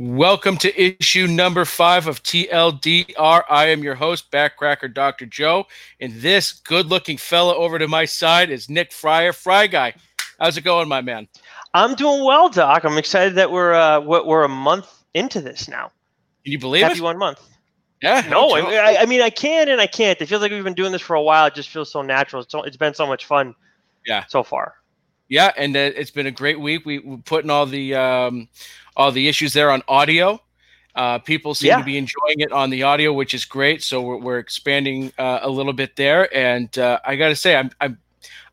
Welcome to issue number five of TLDR. I am your host, Backcracker Dr. Joe, and this good-looking fella over to my side is Nick Fryer. Fry guy, how's it going, my man? I'm doing well, Doc. I'm excited that we're uh, we're a month into this now. Can you believe it? Happy it? one month. Yeah. No, I, I, I mean I can and I can't. It feels like we've been doing this for a while. It just feels so natural. It's, so, it's been so much fun. Yeah. So far. Yeah, and uh, it's been a great week. We, we're putting all the um, all the issues there on audio. Uh, people seem Yeah. to be enjoying it on the audio, which is great. So we're, we're expanding uh, a little bit there. And uh, I got to say, I'm, I'm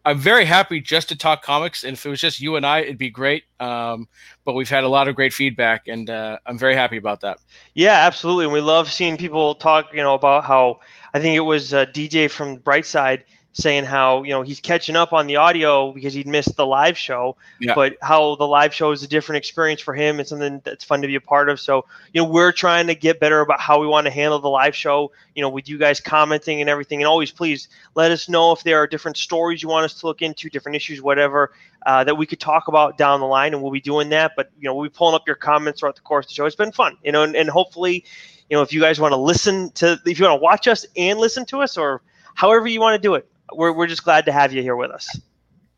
I'm very happy just to talk comics. And if it was just you and I, it'd be great. Um, but we've had a lot of great feedback, and uh, I'm very happy about that. Yeah, absolutely. And we love seeing people talk, you know, about how I think it was uh, DJ from Brightside saying how you know he's catching up on the audio because he'd missed the live show, Yeah. but how the live show is a different experience for him and something that's fun to be a part of. So you know we're trying to get better about how we want to handle the live show. You know, with you guys commenting and everything, and always please let us know if there are different stories you want us to look into, different issues, whatever. Uh, that we could talk about down the line, and we'll be doing that. But you know, we'll be pulling up your comments throughout the course of the show. It's been fun, you know, and, and hopefully, you know, if you guys want to listen to, if you want to watch us and listen to us, or however you want to do it, we're we're just glad to have you here with us.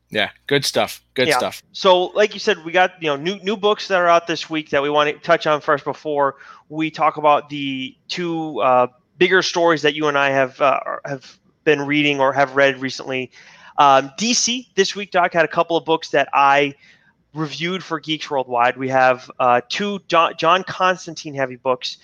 Yeah, good stuff. Good Yeah. stuff. So, like you said, we got you know new new books that are out this week that we want to touch on first before we talk about the two uh, bigger stories that you and I have uh, have been reading or have read recently. Um, DC this week, Doc had a couple of books that I reviewed for Geeks Worldwide. We have uh, two John, John Constantine heavy books,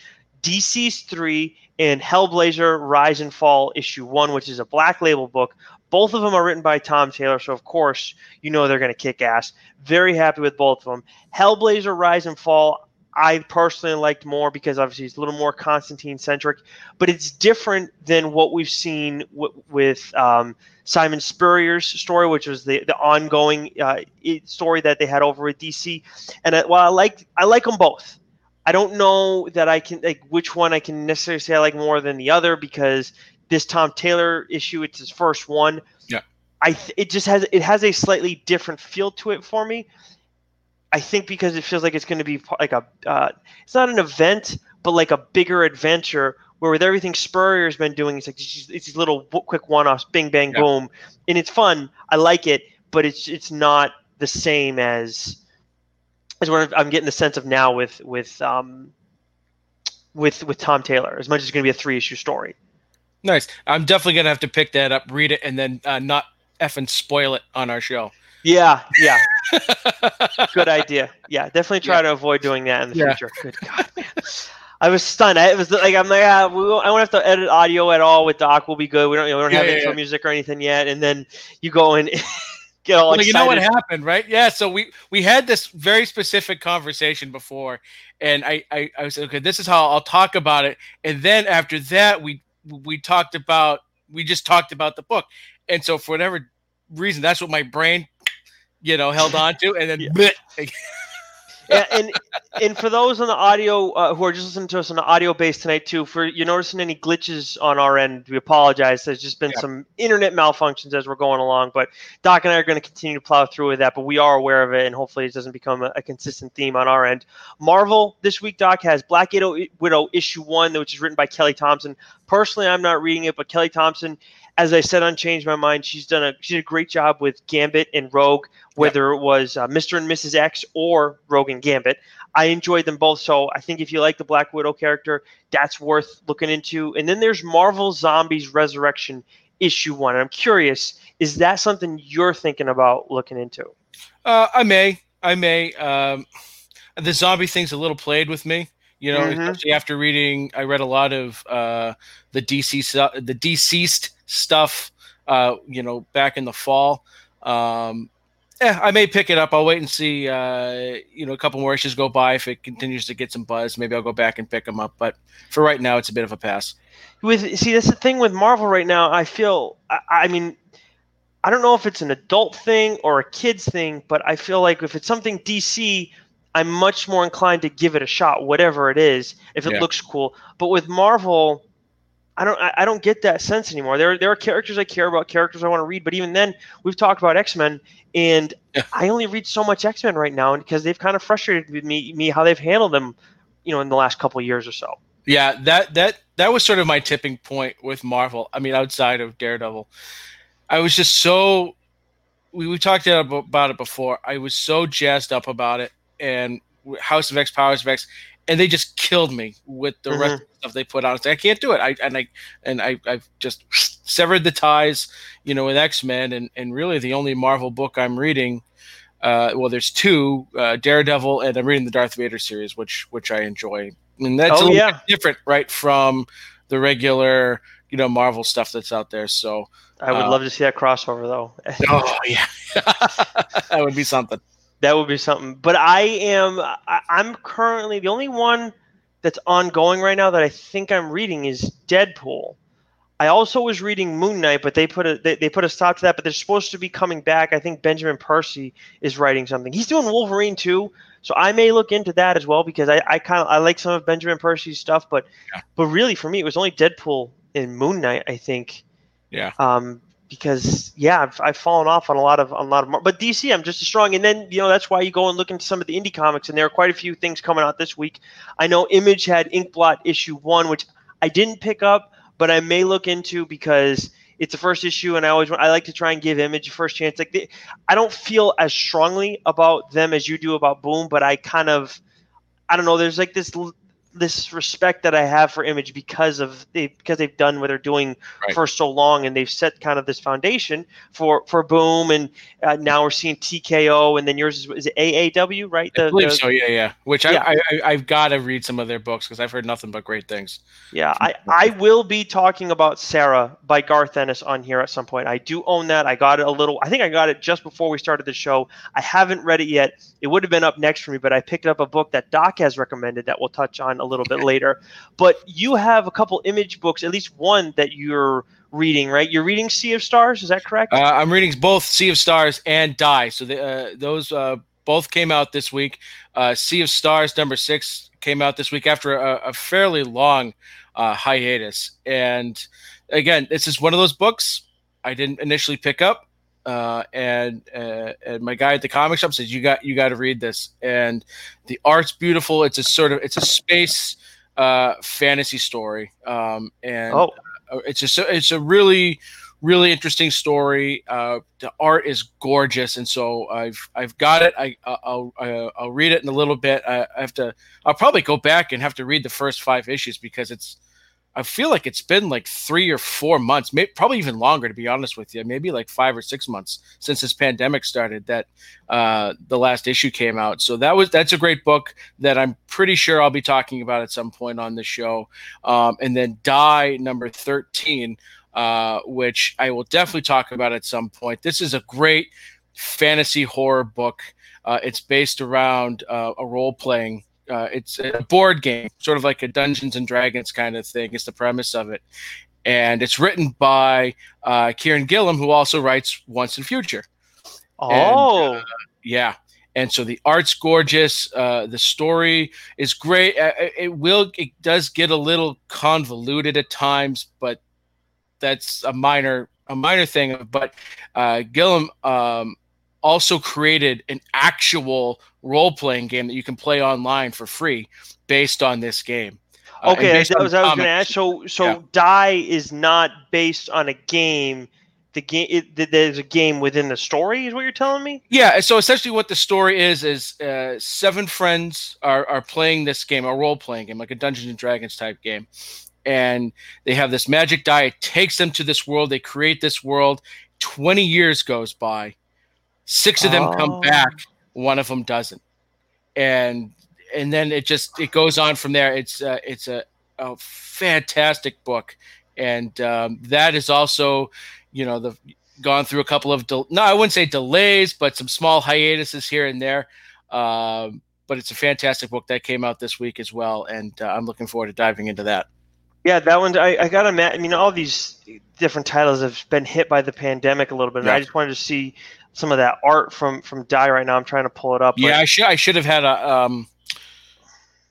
DC's three and Hellblazer Rise and Fall issue one, which is a black label book. Both of them are written by Tom Taylor, so of course you know they're going to kick ass. Very happy with both of them. Hellblazer Rise and Fall, I personally liked more because obviously it's a little more Constantine centric, but it's different than what we've seen w- with um, Simon Spurrier's story, which was the the ongoing uh, story that they had over at DC. And I, I like I like them both, I don't know that I can like which one I can necessarily say I like more than the other because this Tom Taylor issue, it's his first one. Yeah. I th- it just has it has a slightly different feel to it for me. I think because it feels like it's going to be like a uh, it's not an event, but like a bigger adventure where with everything Spurrier's been doing, it's like it's, it's these little quick one-offs, bing bang Yeah. boom, and it's fun. I like it, but it's it's not the same as as what I'm getting the sense of now with with um with with Tom Taylor. As much as it's going to be a three-issue story. Nice. I'm definitely gonna have to pick that up, read it, and then uh, not effing spoil it on our show. Yeah, yeah. Good idea. Yeah, definitely try to avoid doing that in the Yeah. future. Good God, man. I was stunned. I, it was like I'm like, ah, we won't, I won't have to edit audio at all with Doc. We'll be good. We don't, you know, we don't have Yeah, yeah, intro yeah. music or anything yet. And then you go and get all well, excited. you know what happened, right? Yeah. So we we had this very specific conversation before, and I I, I was okay. This is how I'll talk about it, and then after that, we we talked about we just talked about the book, and so for whatever reason, that's what my brain, you know, held on to, and then Yeah. and, and and for those on the audio uh, who are just listening to us on the audio base tonight too, for you're noticing any glitches on our end, we apologize. There's just been Yeah. some internet malfunctions as we're going along, but Doc and I are going to continue to plow through with that. But we are aware of it, and hopefully it doesn't become a, a consistent theme on our end. Marvel this week, Doc has Black Widow, Widow issue one, which is written by Kelly Thompson. Personally, I'm not reading it, but Kelly Thompson. As I said on Change My Mind, she's done a she did a great job with Gambit and Rogue, whether it was uh, Mr. and Mrs. X or Rogue and Gambit. I enjoyed them both. So I think if you like the Black Widow character, that's worth looking into. And then there's Marvel Zombies Resurrection issue one. I'm curious, is that something you're thinking about looking into? Uh, I may, I may. Um, the zombie thing's a little played with me, you know, Mhm. especially after reading. I read a lot of uh, the DC stu- the DCeased stuff, uh, you know, back in the fall. Um, yeah, I may pick it up. I'll wait and see. Uh, you know, a couple more issues go by. If it continues to get some buzz, maybe I'll go back and pick them up. But for right now, it's a bit of a pass. With see, that's the thing with Marvel right now. I feel, I, I mean, I don't know if it's an adult thing or a kids thing, but I feel like if it's something DC, I'm much more inclined to give it a shot, whatever it is, if it Yeah. looks cool. But with Marvel, I don't I I don't get that sense anymore. There there are characters I care about, characters I want to read, but even then, we've talked about X Men, and Yeah. I only read so much X Men right now, because they've kind of frustrated with me me how they've handled them you know in the last couple of years or so. Yeah, that that that was sort of my tipping point with Marvel. I mean, outside of Daredevil, I was just so we, we talked about it before. I was so jazzed up about it, and House of X, Powers of X, and they just killed me with the mm-hmm. rest of the stuff they put out. I can't do it. I and I and I I've just severed the ties, you know, with X Men, and and really the only Marvel book I'm reading. Uh, well, there's two, uh, Daredevil, and I'm reading the Darth Vader series, which which I enjoy, and that's oh, a little yeah. different, right, from the regular, you know, Marvel stuff that's out there. So I would uh, love to see that crossover, though. oh yeah, that would be something. That would be something. But I am I, I'm currently the only one that's ongoing right now that I think I'm reading is Deadpool. I also was reading Moon Knight, but they put a they, they put a stop to that. But they're supposed to be coming back. I think Benjamin Percy is writing something. He's doing Wolverine too, so I may look into that as well because I, I kind of I like some of Benjamin Percy's stuff. But yeah. but really for me, it was only Deadpool and Moon Knight. I think. Yeah. Um, because yeah, I've, I've fallen off on a lot of on a lot of but DC I'm just as strong and then you know that's why you go and look into some of the indie comics and there are quite a few things coming out this week. I know Image had Inkblot issue 1 which I didn't pick up but I may look into because it's the first issue and I always I like to try and give Image a first chance like they, I don't feel as strongly about them as you do about Boom but I kind of I don't know there's like this this respect that I have for Image because of they because they've done what they're doing right. for so long, and they've set kind of this foundation for for Boom, and uh, now we're seeing TKO, and then yours is, is it AWA, right? The, I believe the, so. Yeah, yeah. Which yeah. I, I I've got to read some of their books because I've heard nothing but great things. Yeah, I I will be talking about Sara by Garth Ennis on here at some point. I do own that. I got it a little. I think I got it just before we started the show. I haven't read it yet. It would have been up next for me, but I picked up a book that Doc has recommended that we'll touch on a little bit later. But you have a couple image books, at least one that you're reading, right? You're reading Sea of Stars, is that correct? Uh, I'm reading both Sea of Stars and Die. So the, uh, those uh, both came out this week. Uh, sea of Stars number six came out this week after a, a fairly long uh, hiatus. And again, this is one of those books I didn't initially pick up uh, and uh, and my guy at the comic shop says you got you got to read this. And the art's beautiful. It's a sort of it's a space uh, fantasy story. Um, and oh. Uh, it's just it's a really really interesting story. Uh, the art is gorgeous. And so I've I've got it. I I'll I'll read it in a little bit. I, I have to I'll probably go back and have to read the first five issues because it's I feel like it's been like three or four months, maybe probably even longer, to be honest with you. Maybe like five or six months since this pandemic started that uh, the last issue came out. So that was that's a great book that I'm pretty sure I'll be talking about at some point on the show. Um, and then Die number thirteen, uh, which I will definitely talk about at some point. This is a great fantasy horror book. Uh, it's based around uh, a role playing uh, it's a board game, sort of like a Dungeons and Dragons kind of thing. Is the premise of it, and it's written by uh, Kieron Gillen, who also writes Once and Future. Oh, and, uh, yeah. And so the art's gorgeous. Uh, the story is great. Uh, it will, it does get a little convoluted at times, but that's a minor, a minor thing. But uh, Gillen um, also created an actual role playing game that you can play online for free based on this game. Uh, okay, that was I was going to ask. So, so yeah. Die is not based on a game. The game, it, there's a game within the story, is what you're telling me? Yeah. So essentially, what the story is is uh, seven friends are are playing this game, a role playing game, like a Dungeons and Dragons type game, and they have this magic die. It takes them to this world. They create this world. Twenty years goes by. Six of them oh. come back one of them doesn't, and and then it just it goes on from there. It's uh, it's a, a fantastic book, and um, that is also, you know, the gone through a couple of del- no, I wouldn't say delays, but some small hiatuses here and there. Um, but it's a fantastic book that came out this week as well, and uh, I'm looking forward to diving into that. Yeah, that one I, I got to. I mean, all these different titles have been hit by the pandemic a little bit, and yeah. I just wanted to see some of that art from from Die right now. I'm trying to pull it up. Yeah, I should I should have had a. Um,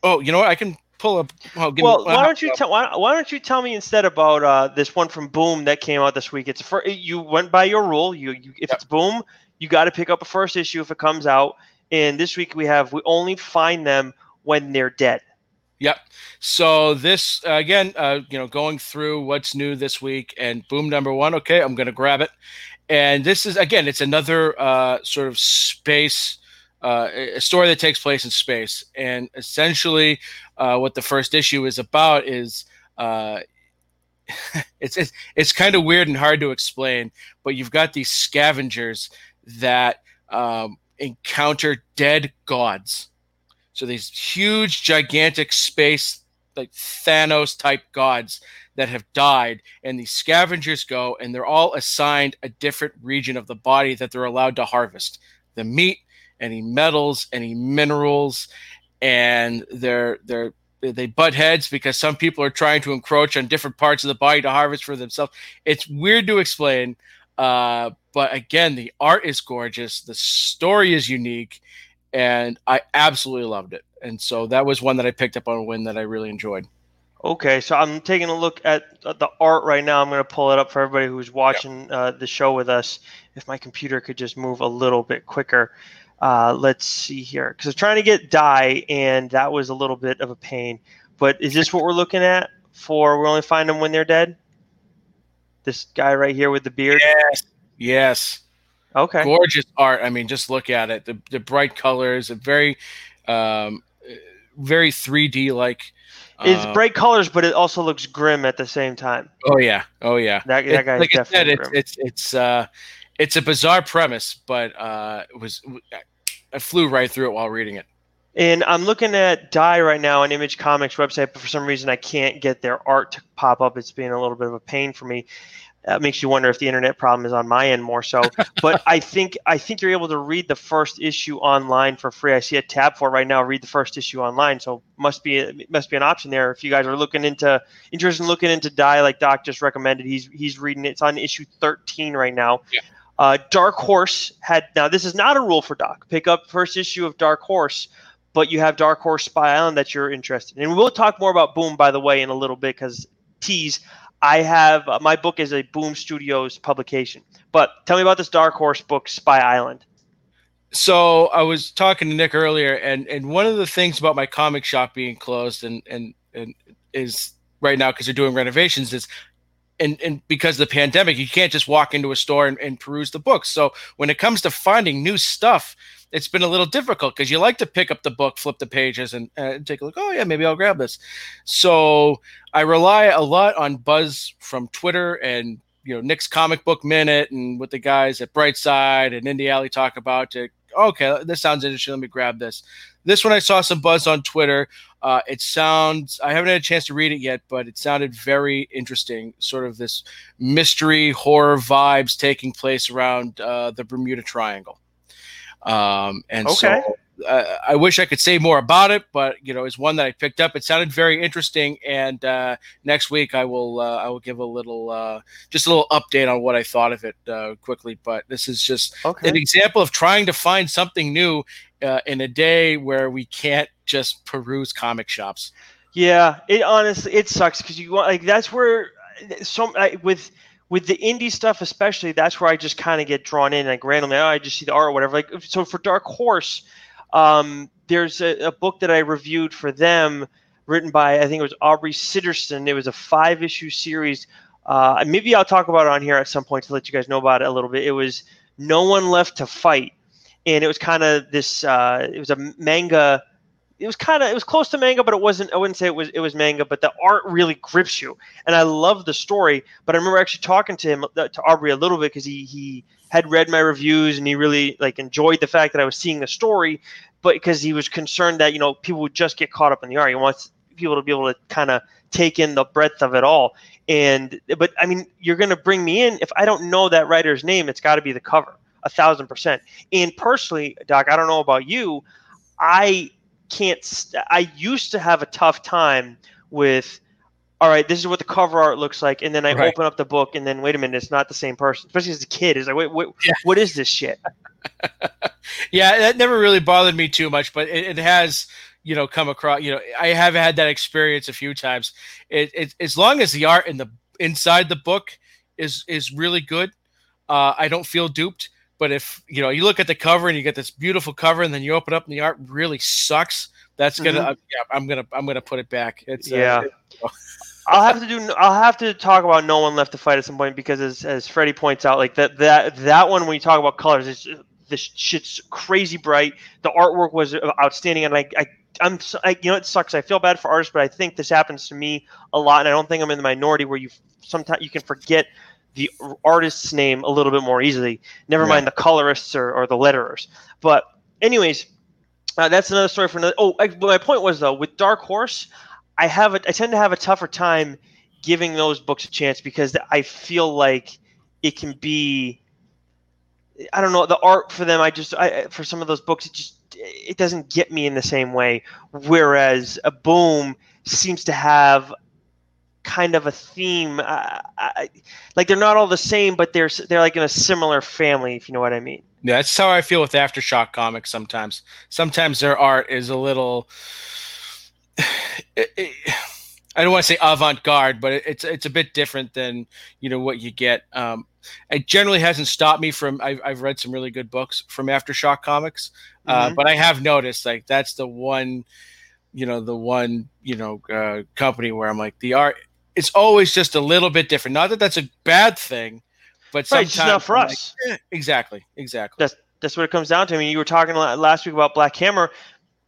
oh, you know what? I can pull up. Oh, well, why don't you tell why, why don't you tell me instead about uh, this one from Boom that came out this week? It's for you went by your rule. You, you if yep. it's Boom, you got to pick up a first issue if it comes out. And this week we have we only find them when they're dead. Yep. So this uh, again, uh, you know, going through what's new this week, and boom, number one. Okay, I'm going to grab it, and this is again, it's another uh, sort of space. Uh, a story that takes place in space, and essentially, uh, what the first issue is about is uh, it's it's, it's kind of weird and hard to explain, but you've got these scavengers that um, encounter dead gods so these huge, gigantic space, like Thanos type gods that have died, and the scavengers go, and they're all assigned a different region of the body that they're allowed to harvest the meat, any metals, any minerals, and they're they're they butt heads because some people are trying to encroach on different parts of the body to harvest for themselves. It's weird to explain, uh, but again, the art is gorgeous, the story is unique, and I absolutely loved it. And so that was one that I picked up on a win that I really enjoyed. Okay, so I'm taking a look at the art right now. I'm going to pull it up for everybody who's watching uh, the show with us. If my computer could just move a little bit quicker. Uh, let's see here, because I'm trying to get die, and that was a little bit of a pain. But is this what we're looking at for? We only find them when they're dead. This guy right here with the beard. Yes. Yes. Okay. Gorgeous art. I mean, just look at it. The the bright colors, a very um very 3D like it's uh, bright colors, but it also looks grim at the same time. Oh yeah, oh yeah. That, that guy like I said, it's, it's it's uh, it's a bizarre premise, but uh, it was I flew right through it while reading it. And I'm looking at Die right now on Image Comics website, but for some reason I can't get their art to pop up. It's being a little bit of a pain for me that makes you wonder if the internet problem is on my end more so. but I think I think you're able to read the first issue online for free. I see a tab for it right now. Read the first issue online, so must be must be an option there if you guys are looking into interested in looking into Die like Doc just recommended. He's he's reading it. It's on issue 13 right now. Yeah. Uh, Dark Horse had now this is not a rule for Doc. Pick up first issue of Dark Horse but you have Dark Horse Spy Island that you're interested in. And we'll talk more about Boom, by the way, in a little bit because tease. I have uh, my book is a Boom Studios publication. But tell me about this Dark Horse book, Spy Island. So I was talking to Nick earlier, and and one of the things about my comic shop being closed and and and is right now because they're doing renovations is and, and because of the pandemic, you can't just walk into a store and, and peruse the books. So when it comes to finding new stuff, it's been a little difficult because you like to pick up the book, flip the pages, and uh, take a look. Oh yeah, maybe I'll grab this. So I rely a lot on buzz from Twitter and you know Nick's Comic Book Minute and what the guys at Brightside and Indie Alley talk about. To okay, this sounds interesting. Let me grab this. This one I saw some buzz on Twitter. Uh, it sounds I haven't had a chance to read it yet, but it sounded very interesting. Sort of this mystery horror vibes taking place around uh, the Bermuda Triangle. Um, and okay. so uh, I wish I could say more about it, but you know, it's one that I picked up. It sounded very interesting, and uh, next week I will uh, I will give a little uh, just a little update on what I thought of it uh, quickly. But this is just okay. an example of trying to find something new uh, in a day where we can't just peruse comic shops. Yeah, it honestly it sucks because you want like that's where some like, with with the indie stuff especially that's where i just kind of get drawn in like randomly oh, i just see the art or whatever like so for dark horse um, there's a, a, book that i reviewed for them written by i think it was aubrey sitterson it was a five issue series uh, maybe i'll talk about it on here at some point to let you guys know about it a little bit. It was no one left to fight and it was kind of this uh, it was a manga it was kind of it was close to manga, but it wasn't. I wouldn't say it was it was manga, but the art really grips you, and I love the story. But I remember actually talking to him uh, to Aubrey a little bit because he he had read my reviews and he really like enjoyed the fact that I was seeing the story, but because he was concerned that you know people would just get caught up in the art. He wants people to be able to kind of take in the breadth of it all. And but I mean, you're going to bring me in if I don't know that writer's name. It's got to be the cover, a thousand percent. And personally, Doc, I don't know about you. I can't. St- I used to have a tough time with. All right, this is what the cover art looks like, and then I right. open up the book, and then wait a minute, it's not the same person. Especially as a kid, is like, wait, wait yeah. what is this shit? yeah, that never really bothered me too much, but it, it, has, you know, come across. You know, I have had that experience a few times. It, it as long as the art in the inside the book is is really good, uh, I don't feel duped. But if you know you look at the cover and you get this beautiful cover, and then you open up and the art really sucks, That's gonna mm-hmm. uh, yeah. I'm gonna I'm gonna put it back. It's uh, yeah. Uh, I'll have to do. I'll have to talk about No One Left to Fight at some point because, as as Freddie points out, like that that that one when you talk about colors, it's this shit's crazy bright. The artwork was outstanding, and I, I I'm I, you know it sucks. I feel bad for artists, but I think this happens to me a lot, and I don't think I'm in the minority where you sometimes you can forget the artist's name a little bit more easily. Never yeah. mind the colorists or, or the letterers. But anyways, uh, that's another story for another. Oh, I, my point was though with Dark Horse, I have a, I tend to have a tougher time giving those books a chance because I feel like it can be. I don't know the art for them. I just I for some of those books it just it doesn't get me in the same way. Whereas a boom seems to have kind of a theme. Uh, I, like they're not all the same, but they're they're like in a similar family, if you know what I mean. Yeah, that's how I feel with aftershock comics. Sometimes, sometimes their art is a little. It, it, I don't want to say avant-garde, but it, it's it's a bit different than you know what you get. Um, it generally hasn't stopped me from. I've, I've read some really good books from aftershock comics, uh, mm-hmm. but I have noticed like that's the one, you know, the one you know uh, company where I'm like the art. It's always just a little bit different. Not that that's a bad thing, but right, sometimes not for us. Like, eh, exactly, exactly. That's that's what it comes down to. I mean, you were talking last week about Black Hammer.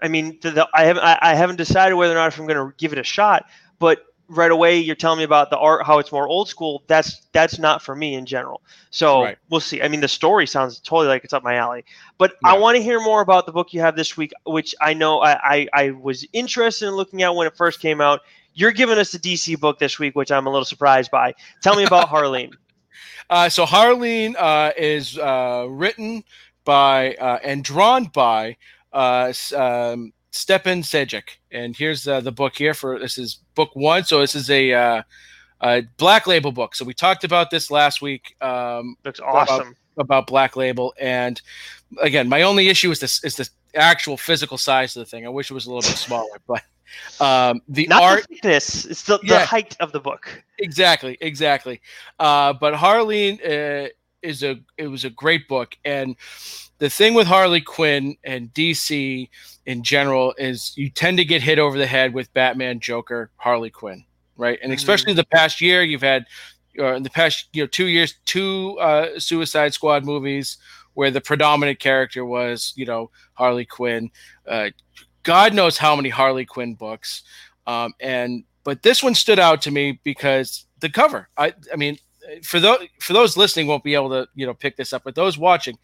I mean, the, the, I haven't I, I haven't decided whether or not if I'm going to give it a shot, but right away you're telling me about the art how it's more old school that's that's not for me in general so right. we'll see i mean the story sounds totally like it's up my alley but yeah. i want to hear more about the book you have this week which i know I, I, I was interested in looking at when it first came out you're giving us the dc book this week which i'm a little surprised by tell me about harleen uh, so harleen uh, is uh, written by uh, and drawn by uh, um, Stjepan Sejic. And here's uh, the book here for this is book one. So this is a, uh, a black label book. So we talked about this last week. Um, Looks awesome. About, about, black label. And again, my only issue is this is the actual physical size of the thing. I wish it was a little bit smaller, but um, the Not art. The thickness, it's the, yeah, the height of the book. Exactly, exactly. Uh, but Harleen uh, is a it was a great book, and the thing with Harley Quinn and DC in general is you tend to get hit over the head with Batman, Joker, Harley Quinn, right? And mm-hmm. especially mm-hmm. the past year, you've had uh, in the past you know two years, two uh, Suicide Squad movies where the predominant character was you know Harley Quinn. Uh, God knows how many Harley Quinn books, um, and but this one stood out to me because the cover. I I mean, for those for those listening won't be able to you know pick this up, but those watching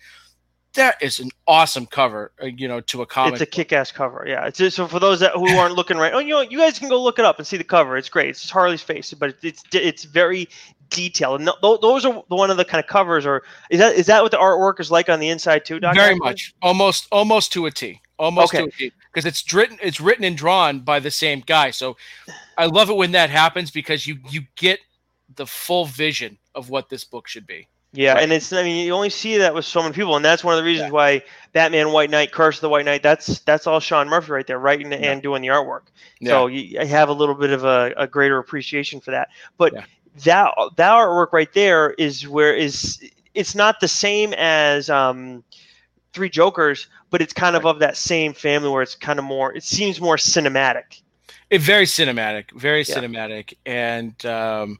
that is an awesome cover, uh, you know, to a comic. It's a kick-ass cover, yeah. It's just, so for those that who aren't looking right. Oh, you know, you guys can go look it up and see the cover. It's great. It's just Harley's face, but it's it's very detailed. And those are the one of the kind of covers. Or is that is that what the artwork is like on the inside too? Doctor? Very much, almost almost to a T, almost okay. to a T, because it's written it's written and drawn by the same guy. So I love it when that happens because you you get the full vision of what this book should be. Yeah, right. and it's I mean you only see that with so many people, and that's one of the reasons yeah. why Batman White Knight, Curse of the White Knight, that's that's all Sean Murphy right there, writing yeah. and doing the artwork. Yeah. So you have a little bit of a, a greater appreciation for that. But that that artwork right there is where is it's not the same as um, Three Jokers, but it's kind of of that same family where it's kind of more it seems more cinematic. It very cinematic, very cinematic, and um,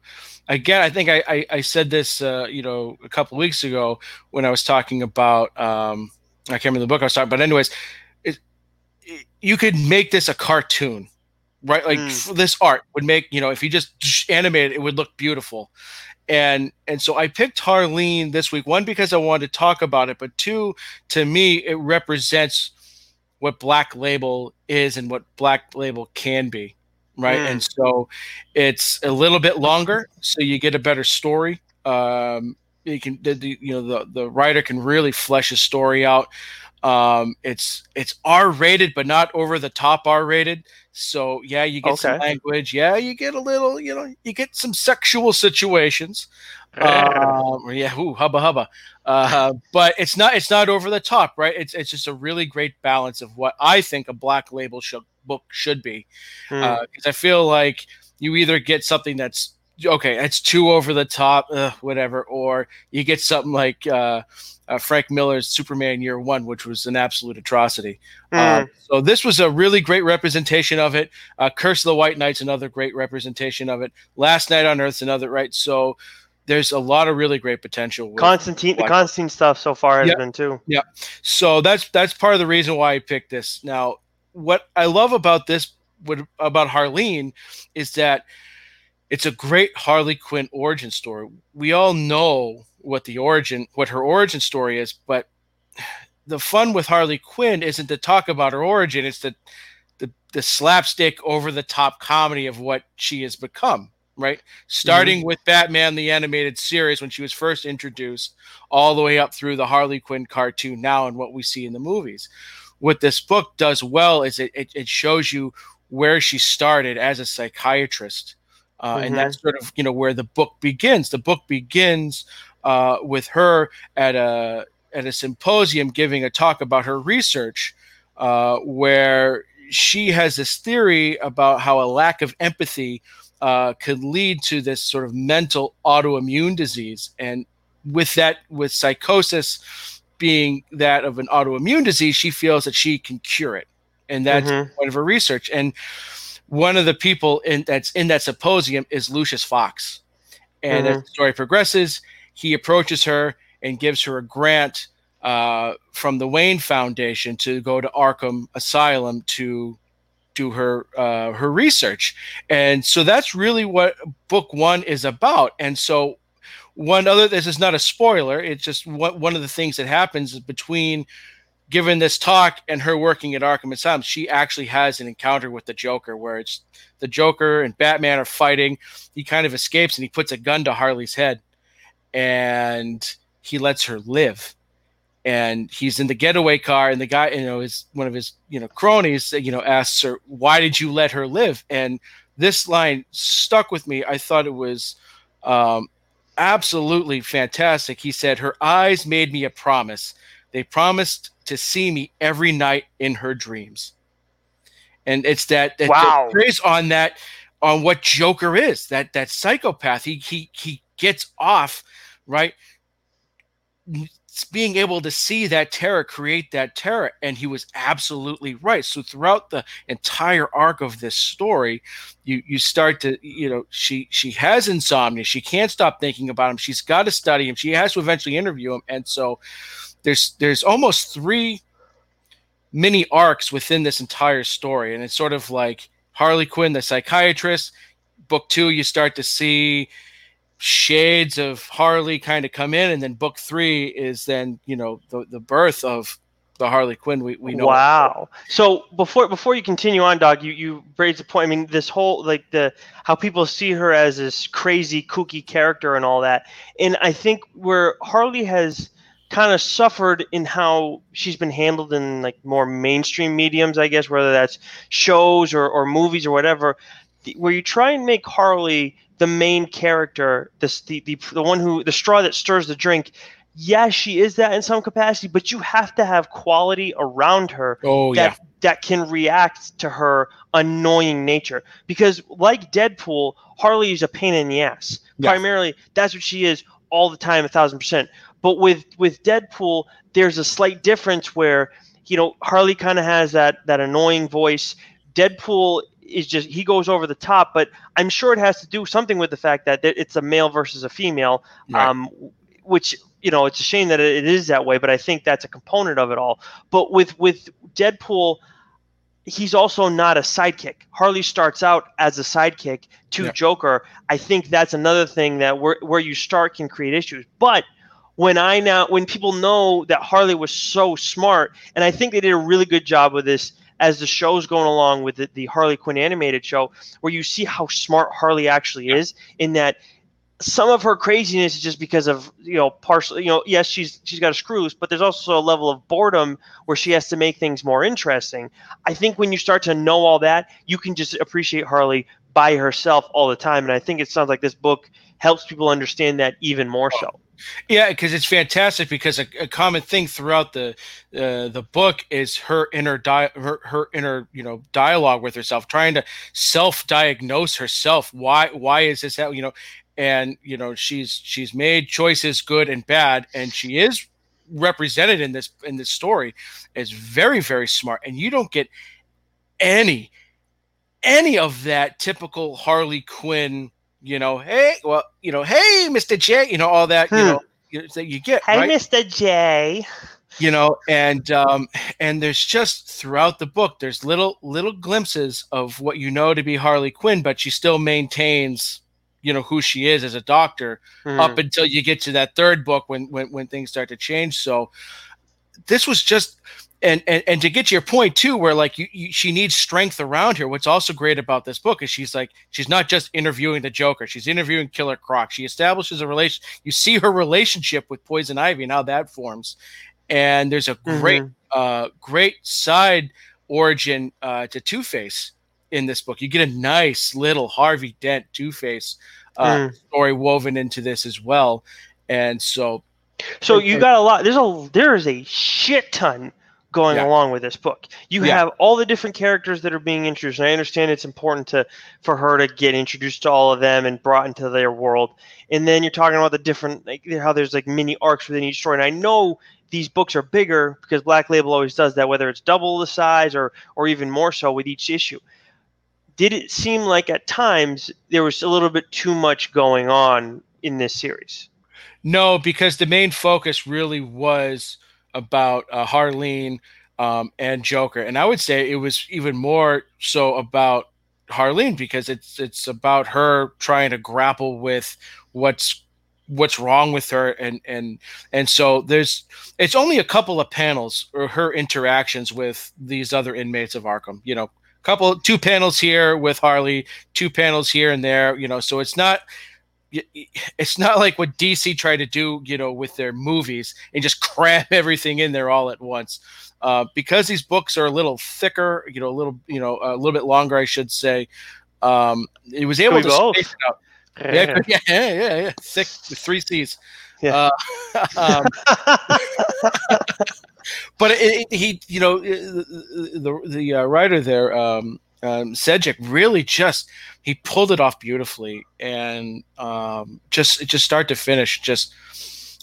again, I think I, I, I said this, uh, you know, a couple weeks ago when I was talking about, um, I can't remember the book I was talking, but anyways, it, it, you could make this a cartoon, right? Like mm. this art would make, you know, if you just animate it, it would look beautiful. And and so I picked Harleen this week, one because I wanted to talk about it, but two, to me, it represents what Black Label is and what Black Label can be right? Mm. And so it's a little bit longer, so you get a better story. Um, you can, the, the, you know, the the writer can really flesh a story out. Um, it's it's R rated, but not over the top R rated. So yeah, you get okay. some language. Yeah, you get a little, you know, you get some sexual situations. Um, yeah, ooh, hubba hubba. Uh, but it's not it's not over the top, right? It's it's just a really great balance of what I think a black label should, book should be, because mm. uh, I feel like you either get something that's okay, it's too over the top, ugh, whatever. Or you get something like uh, uh, Frank Miller's Superman Year One, which was an absolute atrocity. Mm. Uh, so this was a really great representation of it. Uh, Curse of the White Knight's another great representation of it. Last Night on Earth's another right. So there's a lot of really great potential. Constantine, the Constantine stuff so far has yep. been too. Yeah. So that's that's part of the reason why I picked this. Now, what I love about this, what about Harleen, is that it's a great Harley Quinn origin story. We all know what the origin, what her origin story is, but the fun with Harley Quinn isn't to talk about her origin; it's the the, the slapstick, over the top comedy of what she has become. Right, starting mm-hmm. with Batman the animated series when she was first introduced, all the way up through the Harley Quinn cartoon now, and what we see in the movies. What this book does well is it, it, it shows you where she started as a psychiatrist uh, mm-hmm. and that's sort of you know where the book begins. The book begins uh, with her at a at a symposium giving a talk about her research, uh, where she has this theory about how a lack of empathy uh, could lead to this sort of mental autoimmune disease, and with that, with psychosis being that of an autoimmune disease, she feels that she can cure it, and that's mm-hmm. part of her research. And one of the people in that's in that symposium is Lucius Fox. And mm-hmm. as the story progresses, he approaches her and gives her a grant uh, from the Wayne Foundation to go to Arkham Asylum to do her uh, her research. And so that's really what book one is about. And so one other this is not a spoiler. It's just one, one of the things that happens between given this talk and her working at Arkham Asylum, she actually has an encounter with the Joker where it's the Joker and Batman are fighting. He kind of escapes and he puts a gun to Harley's head and he lets her live. And he's in the getaway car, and the guy, you know, is one of his, you know, cronies, you know, asks her, "Why did you let her live?" And this line stuck with me. I thought it was um, absolutely fantastic. He said, "Her eyes made me a promise. They promised to see me every night in her dreams. And it's that, that wow. that on that on what Joker is, that that psychopath. He he he gets off, right? being able to see that terror create that terror and he was absolutely right so throughout the entire arc of this story you you start to you know she she has insomnia she can't stop thinking about him she's got to study him she has to eventually interview him and so there's there's almost three mini arcs within this entire story, and it's sort of like Harley Quinn, the psychiatrist. Book two, you start to see shades of Harley kind of come in, and then book three is then you know the the birth of the Harley Quinn we, we know. Wow. So before before you continue on, dog, you you raised the point. I mean, this whole like the how people see her as this crazy kooky character and all that, and I think where Harley has kind of suffered in how she's been handled in like more mainstream mediums, I guess, whether that's shows or, or movies or whatever, where you try and make Harley the main character, this the, the the one who the straw that stirs the drink. Yes, she is that in some capacity, but you have to have quality around her oh, that yeah. that can react to her annoying nature. Because like Deadpool, Harley is a pain in the ass. Yeah. Primarily, that's what she is all the time, a thousand percent. But with with Deadpool, there's a slight difference where you know Harley kind of has that that annoying voice. Deadpool is just he goes over the top, but I'm sure it has to do something with the fact that it's a male versus a female, right. um, which you know it's a shame that it is that way, but I think that's a component of it all. But with with Deadpool, he's also not a sidekick. Harley starts out as a sidekick to yeah. Joker. I think that's another thing that where where you start can create issues, but when I now when people know that Harley was so smart, and I think they did a really good job with this as the show's going along with the, the Harley Quinn animated show, where you see how smart Harley actually is in that some of her craziness is just because of you know partially you know yes she's she's got a screw loose but there's also a level of boredom where she has to make things more interesting. I think when you start to know all that you can just appreciate harley by herself all the time and i think it sounds like this book helps people understand that even more so Yeah, because it's fantastic. Because a, a, common thing throughout the uh, the book is her inner di- her, her inner you know dialogue with herself, trying to self diagnose herself. Why why is this that you know? And you know she's she's made choices, good and bad, and she is represented in this in this story as very very smart. And you don't get any any of that typical Harley Quinn you know, hey, well, you know, hey, Mr. J, you know, all that, hmm. you know, that you get. Hey, right? Mr. J. You know, and um, and there's just throughout the book, there's little little glimpses of what you know to be Harley Quinn, but she still maintains, you know, who she is as a doctor hmm. up until you get to that third book when when when things start to change. So this was just and, and and to get to your point too where like you, you, she needs strength around her what's also great about this book is she's like she's not just interviewing the joker she's interviewing killer croc she establishes a relation you see her relationship with poison ivy and how that forms and there's a great mm-hmm. uh great side origin uh to two-face in this book you get a nice little harvey dent two-face uh mm. story woven into this as well and so so you got a lot there's a there is a shit ton going yeah. along with this book. You yeah. have all the different characters that are being introduced. And I understand it's important to for her to get introduced to all of them and brought into their world. And then you're talking about the different like how there's like mini arcs within each story. And I know these books are bigger because Black Label always does that, whether it's double the size or or even more so with each issue. Did it seem like at times there was a little bit too much going on in this series? No, because the main focus really was about uh, Harleen um, and Joker, and I would say it was even more so about Harleen because it's it's about her trying to grapple with what's what's wrong with her and and and so there's it's only a couple of panels or her interactions with these other inmates of Arkham you know couple two panels here with Harley two panels here and there you know so it's not it's not like what DC tried to do, you know, with their movies and just cram everything in there all at once. Uh, because these books are a little thicker, you know, a little, you know, a little bit longer, I should say. Um, it was able to both. space it out. Yeah, yeah, yeah, yeah, yeah. Thick, three C's. Yeah. Uh, um, but it, it, he, you know, the the, the uh, writer there, um, um, Sejic really just he pulled it off beautifully and um, just just start to finish just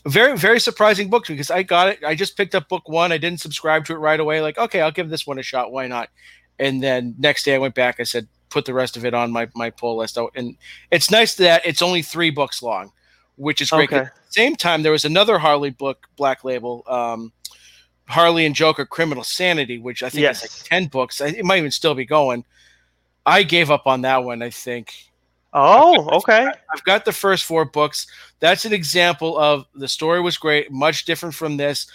very very surprising book because I got it I just picked up book one I didn't subscribe to it right away like okay I'll give this one a shot why not and then next day I went back I said put the rest of it on my my pull list oh, and it's nice that it's only three books long which is great okay. at the same time there was another Harley book Black Label um, Harley and Joker Criminal Sanity, which I think yes. is like 10 books. It might even still be going. I gave up on that one, I think. Oh, okay. I've got the first four books. That's an example of the story was great, much different from this.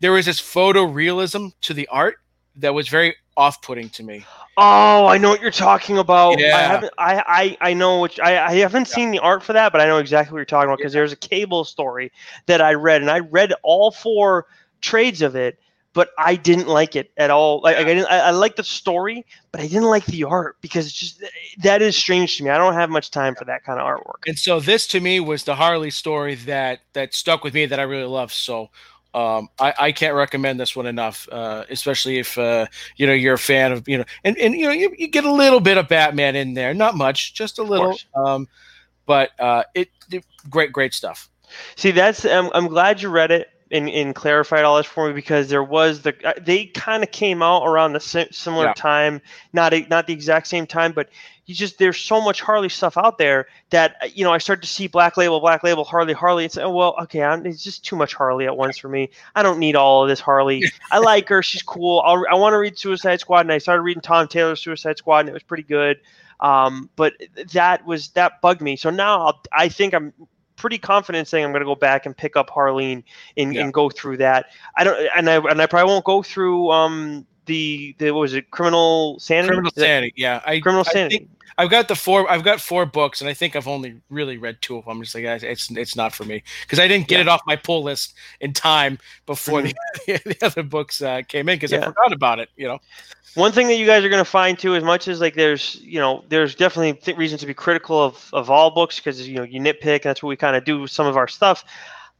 There was this photorealism to the art that was very off-putting to me. Oh, I know what you're talking about. Yeah. I haven't. I I, I know which. I, I haven't yeah. seen the art for that, but I know exactly what you're talking about because yeah. there's a cable story that I read, and I read all four trades of it, but I didn't like it at all. Like, like I didn't. I, I like the story, but I didn't like the art because it's just that is strange to me. I don't have much time for that kind of artwork. And so this to me was the Harley story that that stuck with me that I really love. So. Um, I, I can't recommend this one enough, uh, especially if uh, you know you're a fan of you know, and, and you know you, you get a little bit of Batman in there, not much, just a little, um, but uh, it, it great great stuff. See, that's I'm, I'm glad you read it and, and clarified all this for me because there was the uh, they kind of came out around the similar yeah. time, not a, not the exact same time, but you just there's so much Harley stuff out there that uh, you know I start to see Black Label, Black Label, Harley, Harley. It's oh, well, okay, I'm, it's just too much Harley at once for me. I don't need all of this Harley. I like her, she's cool. I'll, i want to read Suicide Squad, and I started reading Tom Taylor's Suicide Squad, and it was pretty good. Um, but that was that bugged me. So now I'll, I think I'm pretty confident saying I'm going to go back and pick up Harleen and, yeah. and go through that. I don't, and I and I probably won't go through um the the what was it criminal sanity? Criminal sanity, yeah. I, criminal sanity. I have got the four. I've got four books, and I think I've only really read two of them. I'm just like it's it's not for me because I didn't get yeah. it off my pull list in time before mm-hmm. the, the other books uh, came in because yeah. I forgot about it. You know. One thing that you guys are going to find too, as much as like there's, you know, there's definitely th- reasons to be critical of, of all books because you know you nitpick. And that's what we kind of do with some of our stuff.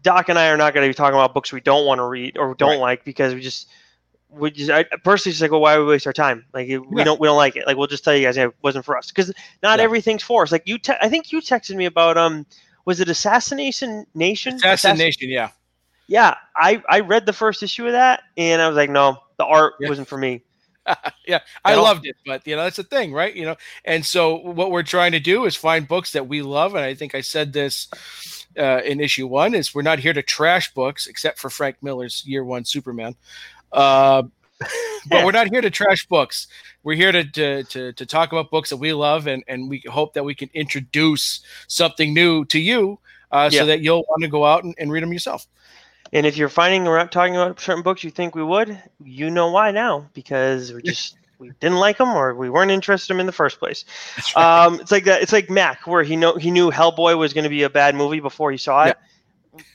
Doc and I are not going to be talking about books we don't want to read or don't Right. like because we just we just I personally just like well why would we waste our time like we Yeah. don't we don't like it like we'll just tell you guys hey, it wasn't for us because not Yeah. everything's for us like you te- I think you texted me about um was it Assassination Nation Assassination, yeah. yeah I I read the first issue of that and I was like no the art Yeah. wasn't for me yeah, I loved it, but you know that's the thing, right? You know, and so what we're trying to do is find books that we love, and I think I said this uh, in issue one: is we're not here to trash books, except for Frank Miller's Year One Superman. Uh, but we're not here to trash books. We're here to, to to to talk about books that we love, and and we hope that we can introduce something new to you, uh, Yeah. so that you'll want to go out and, and read them yourself. and if you're finding we're not talking about certain books you think we would you know why now because we just we didn't like them or we weren't interested in them in the first place right. Um, it's like that. It's like Mac, where he know he knew Hellboy was going to be a bad movie before he saw it.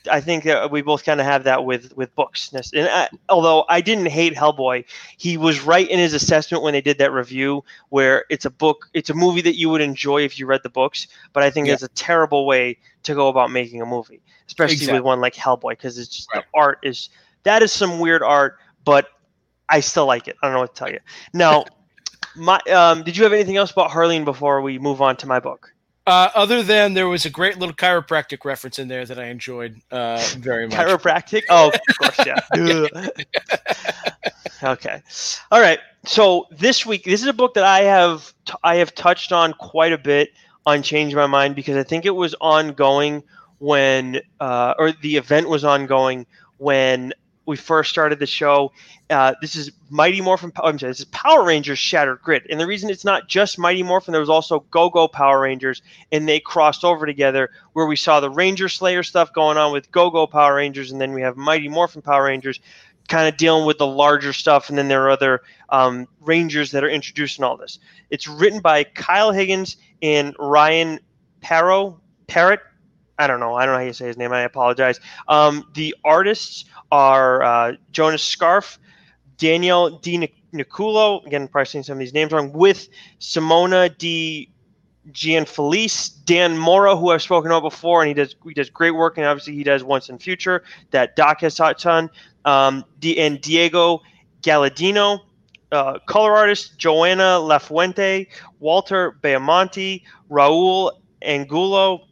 I think we both kind of have that with with books. And I, although I didn't hate Hellboy, he was right in his assessment when they did that review, where it's a book, it's a movie that you would enjoy if you read the books. But I think Yeah. it's a terrible way to go about making a movie, especially Exactly. with one like Hellboy, because it's just Right. the art is that is some weird art, but I still like it. I don't know what to tell you. Now, my um, did you have anything else about Harleen before we move on to my book? Uh, other than there was a great little chiropractic reference in there that I enjoyed uh, very much. Chiropractic? Oh, of course, yeah. okay. All right. So this week, this is a book that I have t- I have touched on quite a bit on Change My Mind because I think it was ongoing when, uh, or the event was ongoing when we first started the show. Uh, this is Mighty Morphin. I'm sorry, this is Power Rangers Shattered Grid, and the reason it's not just Mighty Morphin, there was also Go Go Power Rangers, and they crossed over together where we saw the Ranger Slayer stuff going on with Go Go Power Rangers, and then we have Mighty Morphin Power Rangers, kind of dealing with the larger stuff, and then there are other um, Rangers that are introduced in all this. It's written by Kyle Higgins and Ryan Parrow Parrott. I don't know. I don't know how you say his name. I apologize. Um, the artists are uh, Jonas Scharf, Danielle Di Nic- Niculo. Again, probably saying some of these names wrong. With Simona Di Gianfelice, Dan Mora, who I've spoken about before, and he does he does great work, and obviously he does Once and Future that Doc has touched on. Um, and Diego Galladino, uh, color artist Joana Lafuente, Walter Baiamonte, Raul Angulo,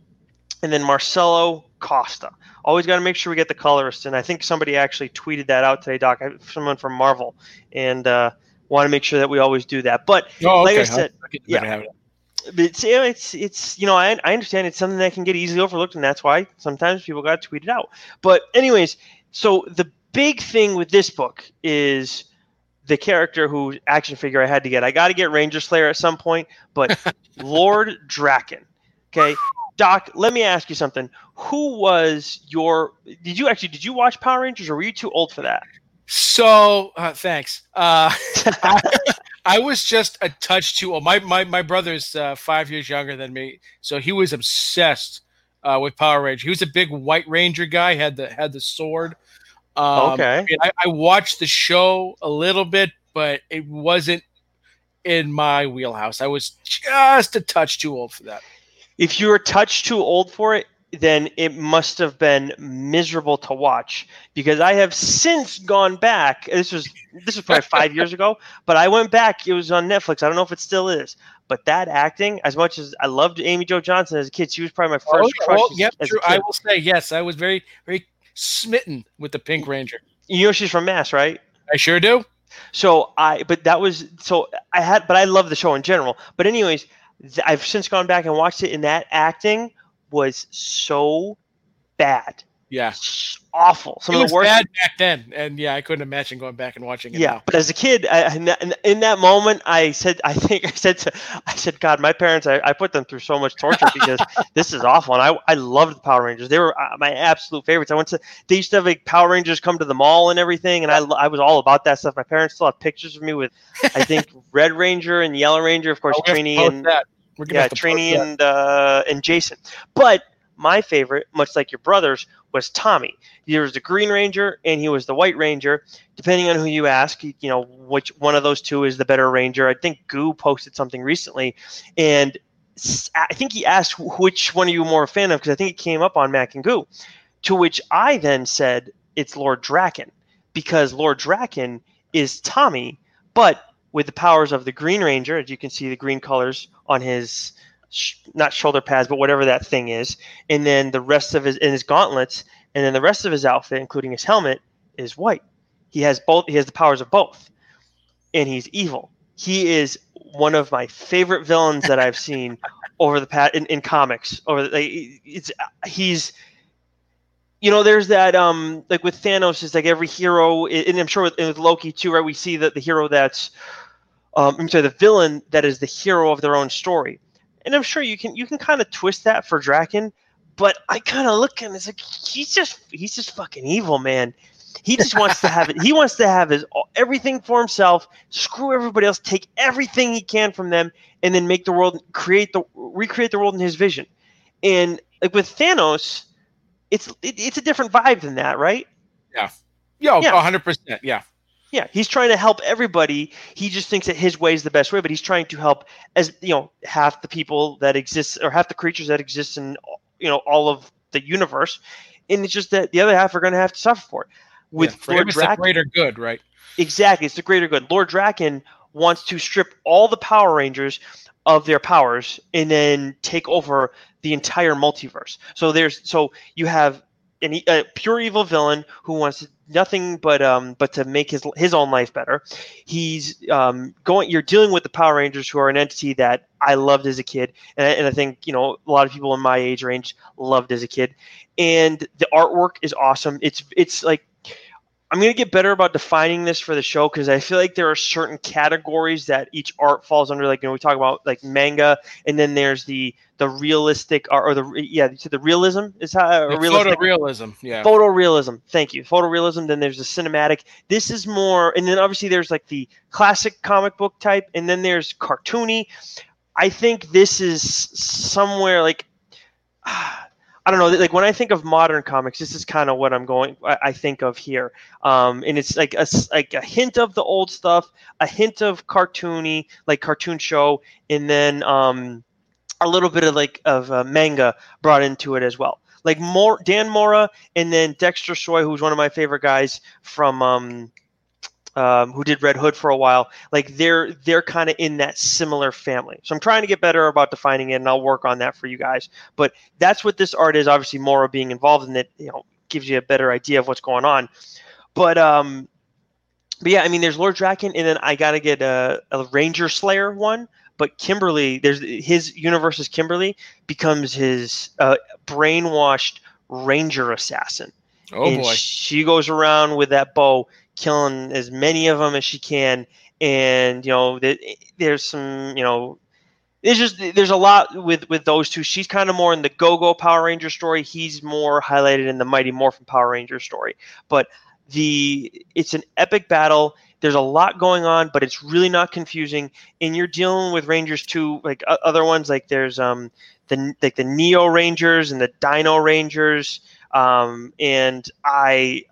and then Marcelo Costa. Always got to make sure we get the colorist. and I think somebody actually tweeted that out today, Doc. Someone from Marvel, and uh, want to make sure that we always do that. But Oh, Like I said, I'll yeah. better habit. but it's it's it's you know I, I understand it's something that can get easily overlooked and that's why sometimes people got to tweet it out but anyways so the big thing with this book is the character who action figure i had to get i got to get ranger slayer at some point but lord drakkon okay doc let me ask you something who was your did you actually did you watch power rangers or were you too old for that So uh, thanks. Uh, I was just a touch too old. My my my brother's uh, five years younger than me, so he was obsessed uh, with Power Ranger. He was a big White Ranger guy. had the had the sword. Um, Okay. I, I watched the show a little bit, but it wasn't in my wheelhouse. I was just a touch too old for that. If you're a touch too old for it, then it must have been miserable to watch because I have since gone back. This was this was probably five years ago, but I went back. It was on Netflix. I don't know if it still is, but that acting, as much as I loved Amy Jo Johnson as a kid, she was probably my oh, first Oh, crush. as- yep, true. I will say yes. I was very very smitten with the Pink Ranger. You know she's from Mass, right? I sure do. So I, but that was so I had, but I love the show in general. But anyways, I've since gone back and watched it, and that acting was so bad, Yeah. Awful. Some it of was the worst. bad back then, and yeah, I couldn't imagine going back and watching it. Yeah, now. but as a kid, I, in, that, in- in that moment, I said, I think I said to, I said, God, my parents, I, I put them through so much torture because this is awful. And I, I loved the Power Rangers. They were uh, my absolute favorites. I went to, they used to have like Power Rangers come to the mall and everything, and I, I was all about that stuff. My parents still have pictures of me with, I think, Red Ranger and Yellow Ranger, of course, Oh, we have to Trini and that. We're gonna yeah, have to post Trini and uh, and Jason. But my favorite, much like your brothers, was Tommy. He was the Green Ranger and he was the White Ranger. Depending on who you ask, you know which one of those two is the better Ranger. I think Goo posted something recently, and I think he asked which one are you more a fan of because I think it came up on Mac and Goo. To which I then said, it's Lord Drakkon because Lord Drakkon is Tommy, but with the powers of the Green Ranger, as you can see the green colors on his sh- not shoulder pads, but whatever that thing is, and then the rest of his in his gauntlets, and then the rest of his outfit, including his helmet, is white. He has both. He has the powers of both, and he's evil. He is one of my favorite villains that I've seen over the past in, in comics. Over the, like, it's he's you know, there's that um like with Thanos, it's like every hero, and I'm sure with, with Loki too, right? We see that the hero that's um, I'm sorry, the villain that is the hero of their own story, and I'm sure you can you can kind of twist that for Drakkon, but I kind of look at him as like he's just he's just fucking evil, man. He just wants to have it. He wants to have his everything for himself. Screw everybody else. Take everything he can from them, and then make the world create the recreate the world in his vision. And like with Thanos, it's it, it's a different vibe than that, right? Yeah. Yo, yeah, hundred percent. Yeah. Yeah, he's trying to help everybody. He just thinks that his way is the best way, but he's trying to help as you know half the people that exist or half the creatures that exist in you know all of the universe, and it's just that the other half are going to have to suffer for it. With yeah, for Lord Drakkon, the greater good, right? Exactly, it's the greater good. Lord Drakkon wants to strip all the Power Rangers of their powers and then take over the entire multiverse. So there's so you have an, a pure evil villain who wants nothing but um but to make his his own life better. He's um going. You're dealing with the Power Rangers, who are an entity that I loved as a kid, and, and I think you know a lot of people in my age range loved as a kid. And the artwork is awesome. It's it's like I'm going to get better about defining this for the show because I feel like there are certain categories that each art falls under. Like, you know, we talk about like manga, and then there's the the realistic or, or the yeah, the realism is how uh, the realistic photorealism, yeah, photorealism. Thank you, photorealism. Then there's the cinematic. This is more, and then obviously there's like the classic comic book type, and then there's cartoony. I think this is somewhere like. I don't know. Like when I think of modern comics, this is kind of what I'm going. I, I think of here, um, and it's like a like a hint of the old stuff, a hint of cartoony, like cartoon show, and then um, a little bit of like of uh, manga brought into it as well. Like more Dan Mora, and then Dexter Soy, who's one of my favorite guys from um, um, who did Red Hood for a while, like they're they're kind of in that similar family. So I'm trying to get better about defining it, and I'll work on that for you guys. But that's what this art is. Obviously, Mora being involved in it, you know, gives you a better idea of what's going on. But um, but yeah, I mean, there's Lord Drakkon, and then I got to get a, a Ranger Slayer one. But Kimberly, there's his universe is Kimberly becomes his uh, brainwashed Ranger assassin. Oh and boy! She goes around with that bow, killing as many of them as she can. And you know, there's some, you know, there's just there's a lot with with those two. She's kind of more in the Go Go Power Ranger story. He's more highlighted in the Mighty Morphin Power Ranger story. But the it's an epic battle. There's a lot going on, but it's really not confusing. And you're dealing with Rangers too, like other ones. Like there's um the like the Neo Rangers and the Dino Rangers. Um, and I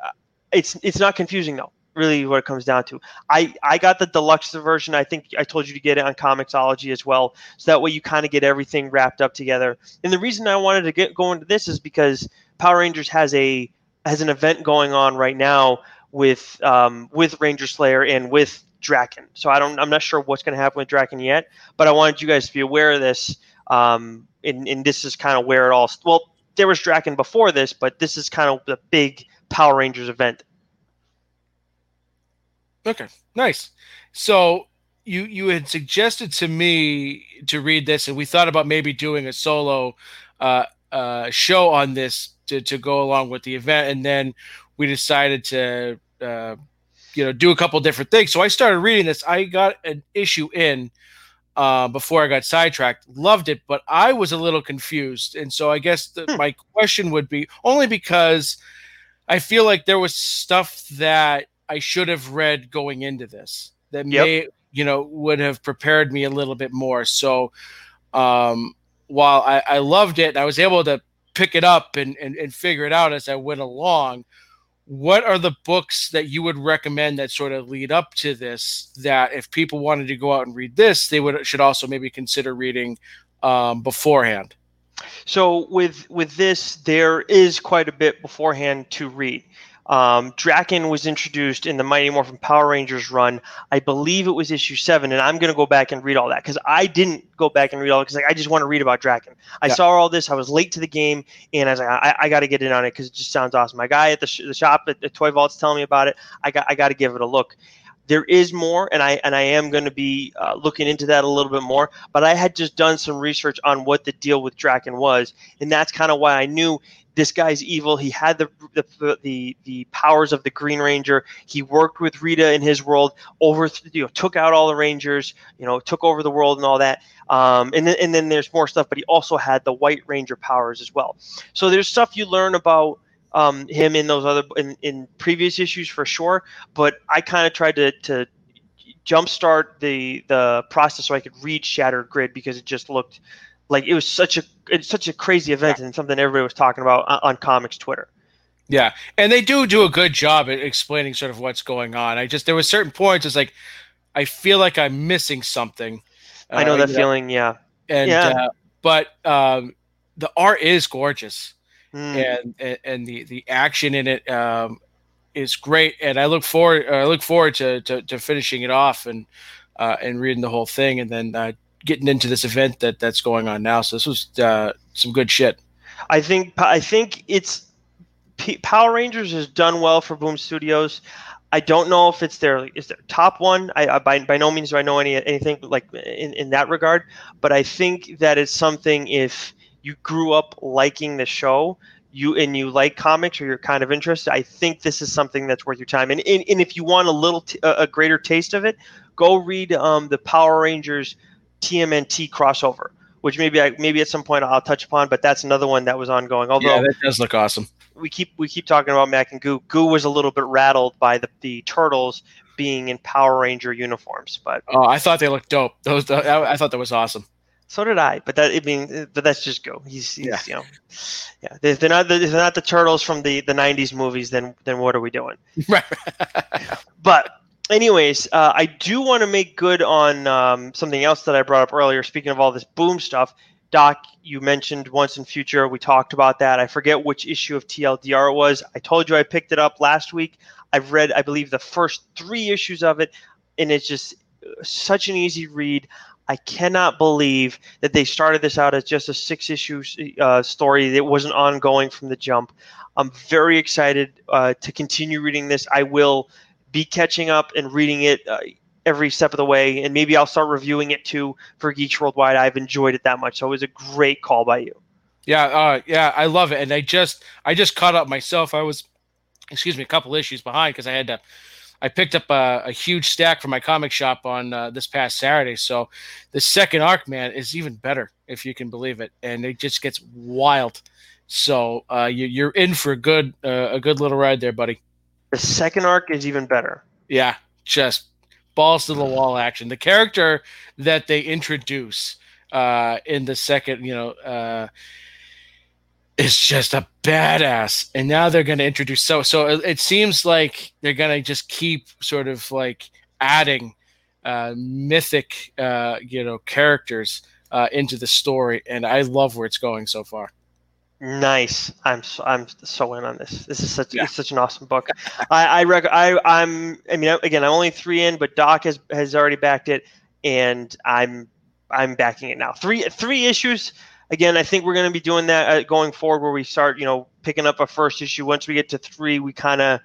it's it's not confusing though really what it comes down to. I I got the deluxe version. I think I told you to get it on Comixology as well, so that way you kind of get everything wrapped up together. And the reason I wanted to get go into this is because Power Rangers has a has an event going on right now with um, with Ranger Slayer and with Drakkon. So I don't I'm not sure what's going to happen with Drakkon yet, but I wanted you guys to be aware of this. Um, and, and this is kind of where it all well there was Drakkon before this, but this is kind of the big Power Rangers event Okay, nice. So you you had suggested to me to read this, and we thought about maybe doing a solo uh, uh, show on this to, to go along with the event, and then we decided to uh, you know do a couple different things. So I started reading this. I got an issue in uh, before I got sidetracked. Loved it, but I was a little confused, and so I guess the, hmm. my question would be only because I feel like there was stuff that I should have read going into this that yep. may you know would have prepared me a little bit more. So um, while I, I loved it, I was able to pick it up and, and, and figure it out as I went along. What are the books that you would recommend that sort of lead up to this? That if people wanted to go out and read this, they would should also maybe consider reading um, beforehand. So with with this, there is quite a bit beforehand to read. Um, Drakkon was introduced in the Mighty Morphin Power Rangers run. I believe it was issue seven, and I'm going to go back and read all that because I didn't go back and read all because like, I just want to read about Drakkon. I yeah. saw all this. I was late to the game, and I was like, I, I got to get in on it because it just sounds awesome. My guy at the, sh- the shop at the Toy Vault's telling me about it. I got I got to give it a look there is more and i and i am going to be uh, looking into that a little bit more but i had just done some research on what the deal with Drakkon was and that's kind of why i knew this guy's evil. He had the, the the the powers of the Green Ranger. He worked with Rita in his world, over you know took out all the Rangers, you know took over the world and all that. Um, and then and then there's more stuff, but he also had the White Ranger powers as well. So there's stuff you learn about um, him in those other in, in previous issues for sure. But I kind of tried to to jumpstart the the process so I could read Shattered Grid because it just looked like it was such a it's such a crazy event yeah. and something everybody was talking about on, on, comics Twitter. Yeah, and they do do a good job at explaining sort of what's going on. I just there were certain points. It's like I feel like I'm missing something. I know uh, that feeling. Yeah, and yeah. Uh, but um, the art is gorgeous, mm. and, and, and the the action in it um, is great. And I look forward uh, I look forward to, to, to finishing it off and uh, and reading the whole thing, and then uh, getting into this event that that's going on now. So this was uh, some good shit. I think I think it's P- Power Rangers has done well for Boom Studios. I don't know if it's their is their top one. I, I by by no means do I know any anything like in, in that regard, but I think that it's something if you grew up liking the show, you and you like comics or you're kind of interested, I think this is something that's worth your time. And and, and if you want a little t- a greater taste of it, go read um, the Power Rangers TMNT crossover, which maybe I, maybe at some point I'll touch upon. But that's another one that was ongoing. Although yeah, that does look awesome. We keep we keep talking about Mac and Goo. Goo was a little bit rattled by the the turtles being in Power Ranger uniforms, but oh, I thought they looked dope. Those I thought that was awesome. So did I, but that I mean, but that's just Goo. He's, he's yeah. you know, yeah. If they're not the, they're not the turtles from the the '90s movies, then then what are we doing? Right. but anyways, uh, I do want to make good on um, something else that I brought up earlier. Speaking of all this boom stuff, Doc, you mentioned once and future. We talked about that. I forget which issue of TLDR it was. I told you I picked it up last week. I've read, I believe, the first three issues of it, and it's just uh, such an easy read. I cannot believe that they started this out as just a six issue uh, story that wasn't ongoing from the jump. I'm very excited uh, to continue reading this. I will be catching up and reading it uh, every step of the way, and maybe I'll start reviewing it too for Geeks Worldwide. I've enjoyed it that much, so it was a great call by you. Yeah, uh, yeah, I love it, and I just I just caught up myself. I was, excuse me, a couple issues behind because I had to. I picked up a, a, huge stack from my comic shop on uh, this past Saturday. So the second arc, man, is even better if you can believe it, and it just gets wild. So uh, you, are in for a good uh, a good little ride there, buddy. The second arc is even better. Yeah, just balls to the wall action. The character that they introduce uh, in the second, you know, uh, is just a badass. And now they're going to introduce so so. It seems like they're going to just keep sort of like adding uh, mythic, uh, you know, characters uh, into the story, and I love where it's going so far. Nice. I'm so, I'm so in on this. This is such yeah. such an awesome book. I I, rec- I I'm I mean again I'm only three in, but Doc has has already backed it, and I'm I'm backing it now. Three three issues. Again, I think we're going to be doing that uh, going forward, where we start you know picking up a first issue. Once we get to three, we kind of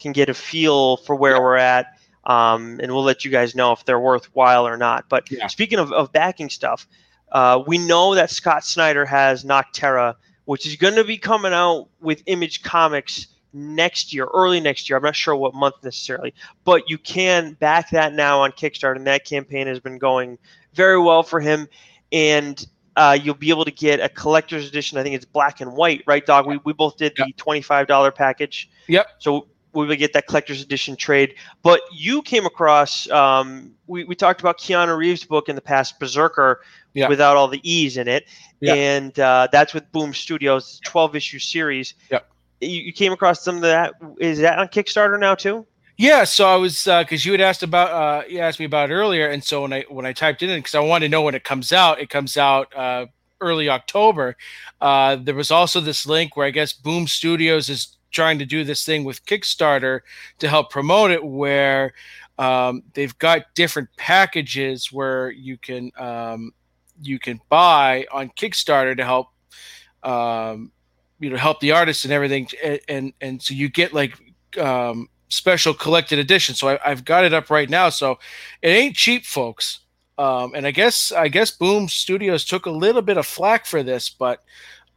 can get a feel for where yeah. we're at, um, and we'll let you guys know if they're worthwhile or not. But yeah. speaking of, of backing stuff, uh, we know that Scott Snyder has Nocterra which is going to be coming out with Image Comics next year, early next year. I'm not sure what month necessarily, but you can back that now on Kickstarter, and that campaign has been going very well for him. And uh, you'll be able to get a collector's edition. I think it's black and white, right, Dog? We, we both did the $25 package. Yep. So we would get that collector's edition trade. But you came across, um, we, we talked about Keanu Reeves' book in the past, Berserker, yeah. without all the E's in it. Yeah. And uh, that's with Boom Studios, 12 issue series. Yeah. You, you, came across some of that. Is that on Kickstarter now too? Yeah, so I was because uh, you had asked about uh, you asked me about it earlier, and so when I when I typed it in because I wanted to know when it comes out, it comes out uh, early October. Uh, there was also this link where I guess Boom Studios is trying to do this thing with Kickstarter to help promote it, where um, they've got different packages where you can um, you can buy on Kickstarter to help um, you know help the artists and everything, and and, and so you get like um, special collected edition. So I, have got it up right now. So it ain't cheap, folks. Um, and I guess I guess Boom Studios took a little bit of flack for this, but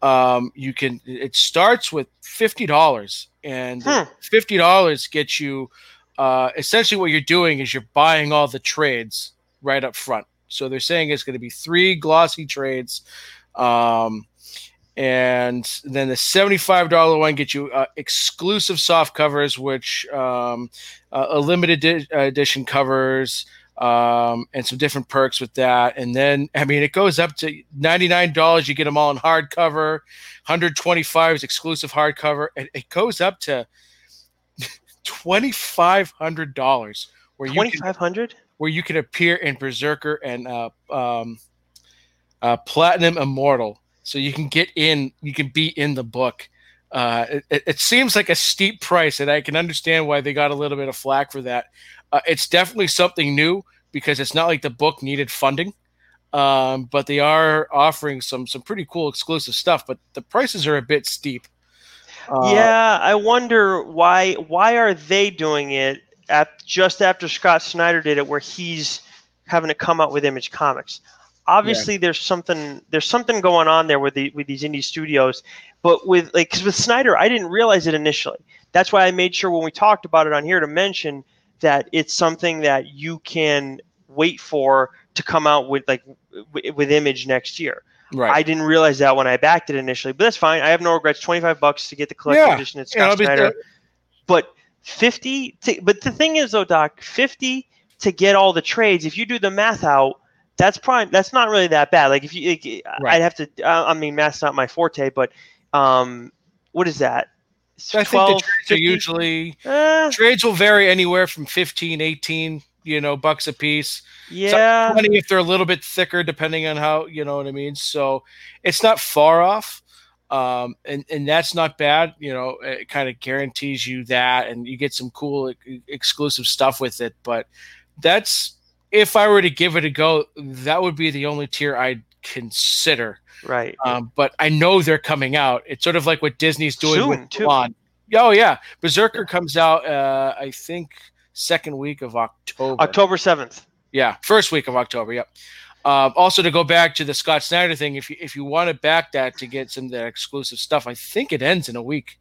um, you can. It starts with fifty dollars, and hmm. fifty dollars gets you. Uh, essentially, what you're doing is you're buying all the trades right up front. So they're saying it's going to be three glossy trades. Um, and then the $75 one gets you uh, exclusive soft covers which um, uh, a limited di- edition covers um, and some different perks with that. And then i mean it goes up to $99 you get them all in hardcover. 125 is exclusive hardcover. And it goes up to $2500 where 2500 where you can appear in berserker and uh, um, uh, platinum immortal. So you can get in, you can be in the book. Uh, it, it, seems like a steep price, and I can understand why they got a little bit of flack for that. Uh, it's definitely something new because it's not like the book needed funding, um, but they are offering some some pretty cool exclusive stuff. But the prices are a bit steep. Uh, yeah, I wonder why why are they doing it at just after Scott Snyder did it, where he's having to come out with Image Comics obviously yeah. there's something there's something going on there with the with these indie studios but with like cause with snyder i didn't realize it initially that's why i made sure when we talked about it on here to mention that it's something that you can wait for to come out with like w- with image next year right i didn't realize that when i backed it initially but that's fine i have no regrets 25 bucks to get the collector's yeah. edition it's Scott yeah, snyder but 50 to, but the thing is though doc 50 to get all the trades if you do the math out that's probably that's not really that bad. Like if you, like, right. I'd have to. I mean, math's not my forte, but um, what is that? I 12, think the trades 50? are usually uh, trades will vary anywhere from 15, 18, you know, bucks a piece. Yeah, so 20 if they're a little bit thicker, depending on how you know what I mean. So it's not far off, um, and and that's not bad. You know, it kind of guarantees you that, and you get some cool exclusive stuff with it. But that's if I were to give it a go, that would be the only tier I'd consider. Right. Um, but I know they're coming out. It's sort of like what Disney's doing Soon, with Mulan. Oh yeah, Berserker comes out. Uh, I think second week of October. October seventh. Yeah, first week of October. Yep. Um, also, to go back to the Scott Snyder thing, if you if you want to back that to get some of that exclusive stuff, I think it ends in a week.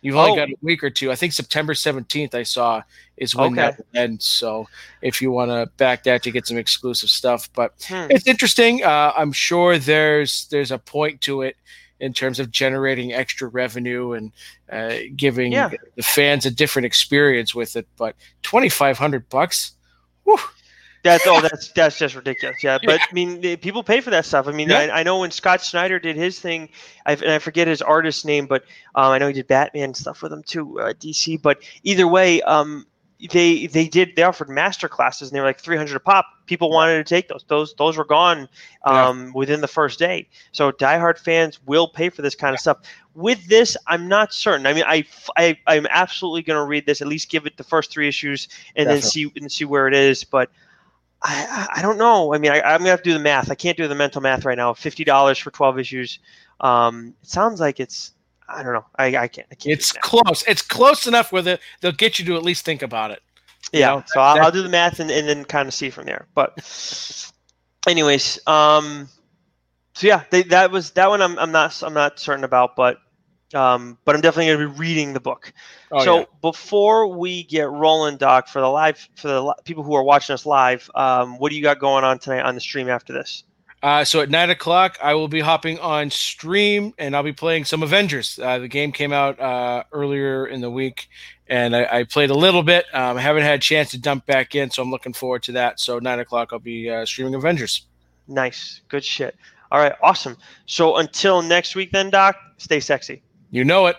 You've only oh. got a week or two. I think September 17th I saw is when okay. that ends. So if you want to back that to get some exclusive stuff, but hmm. it's interesting. Uh, I'm sure there's there's a point to it in terms of generating extra revenue and uh, giving yeah. the fans a different experience with it. But 2,500 bucks. Whew, that's oh, that's that's just ridiculous. Yeah, but I mean, people pay for that stuff. I mean, yeah. I, I, know when Scott Snyder did his thing, I, and I forget his artist name, but um, I know he did Batman stuff with him too, uh, DC. But either way, um, they they did they offered master classes, and they were like three hundred a pop. People wanted to take those. Those those were gone um, yeah. within the first day. So diehard fans will pay for this kind of stuff. With this, I'm not certain. I mean, I, I I'm absolutely going to read this. At least give it the first three issues, and Definitely. then see and see where it is. But I, I don't know. I mean, I, am gonna have to do the math. I can't do the mental math right now. Fifty dollars for twelve issues. Um, it sounds like it's. I don't know. I, I can't. I can't it's close. It's close enough where the, they'll get you to at least think about it. Yeah. know? So I'll, I'll, do the math and, and then kind of see from there. But, anyways, um, so yeah, they, that was that one. I'm, I'm not I'm not certain about, but um, but I'm definitely going to be reading the book. Oh, so yeah. before we get rolling, Doc, for the live for the people who are watching us live, um, what do you got going on tonight on the stream after this? Uh, so at nine o'clock, I will be hopping on stream and I'll be playing some Avengers. Uh, the game came out uh, earlier in the week, and I, I played a little bit. Um, I haven't had a chance to dump back in, so I'm looking forward to that. So nine o'clock, I'll be uh, streaming Avengers. Nice, good shit. All right, awesome. So until next week, then, Doc, stay sexy. You know it.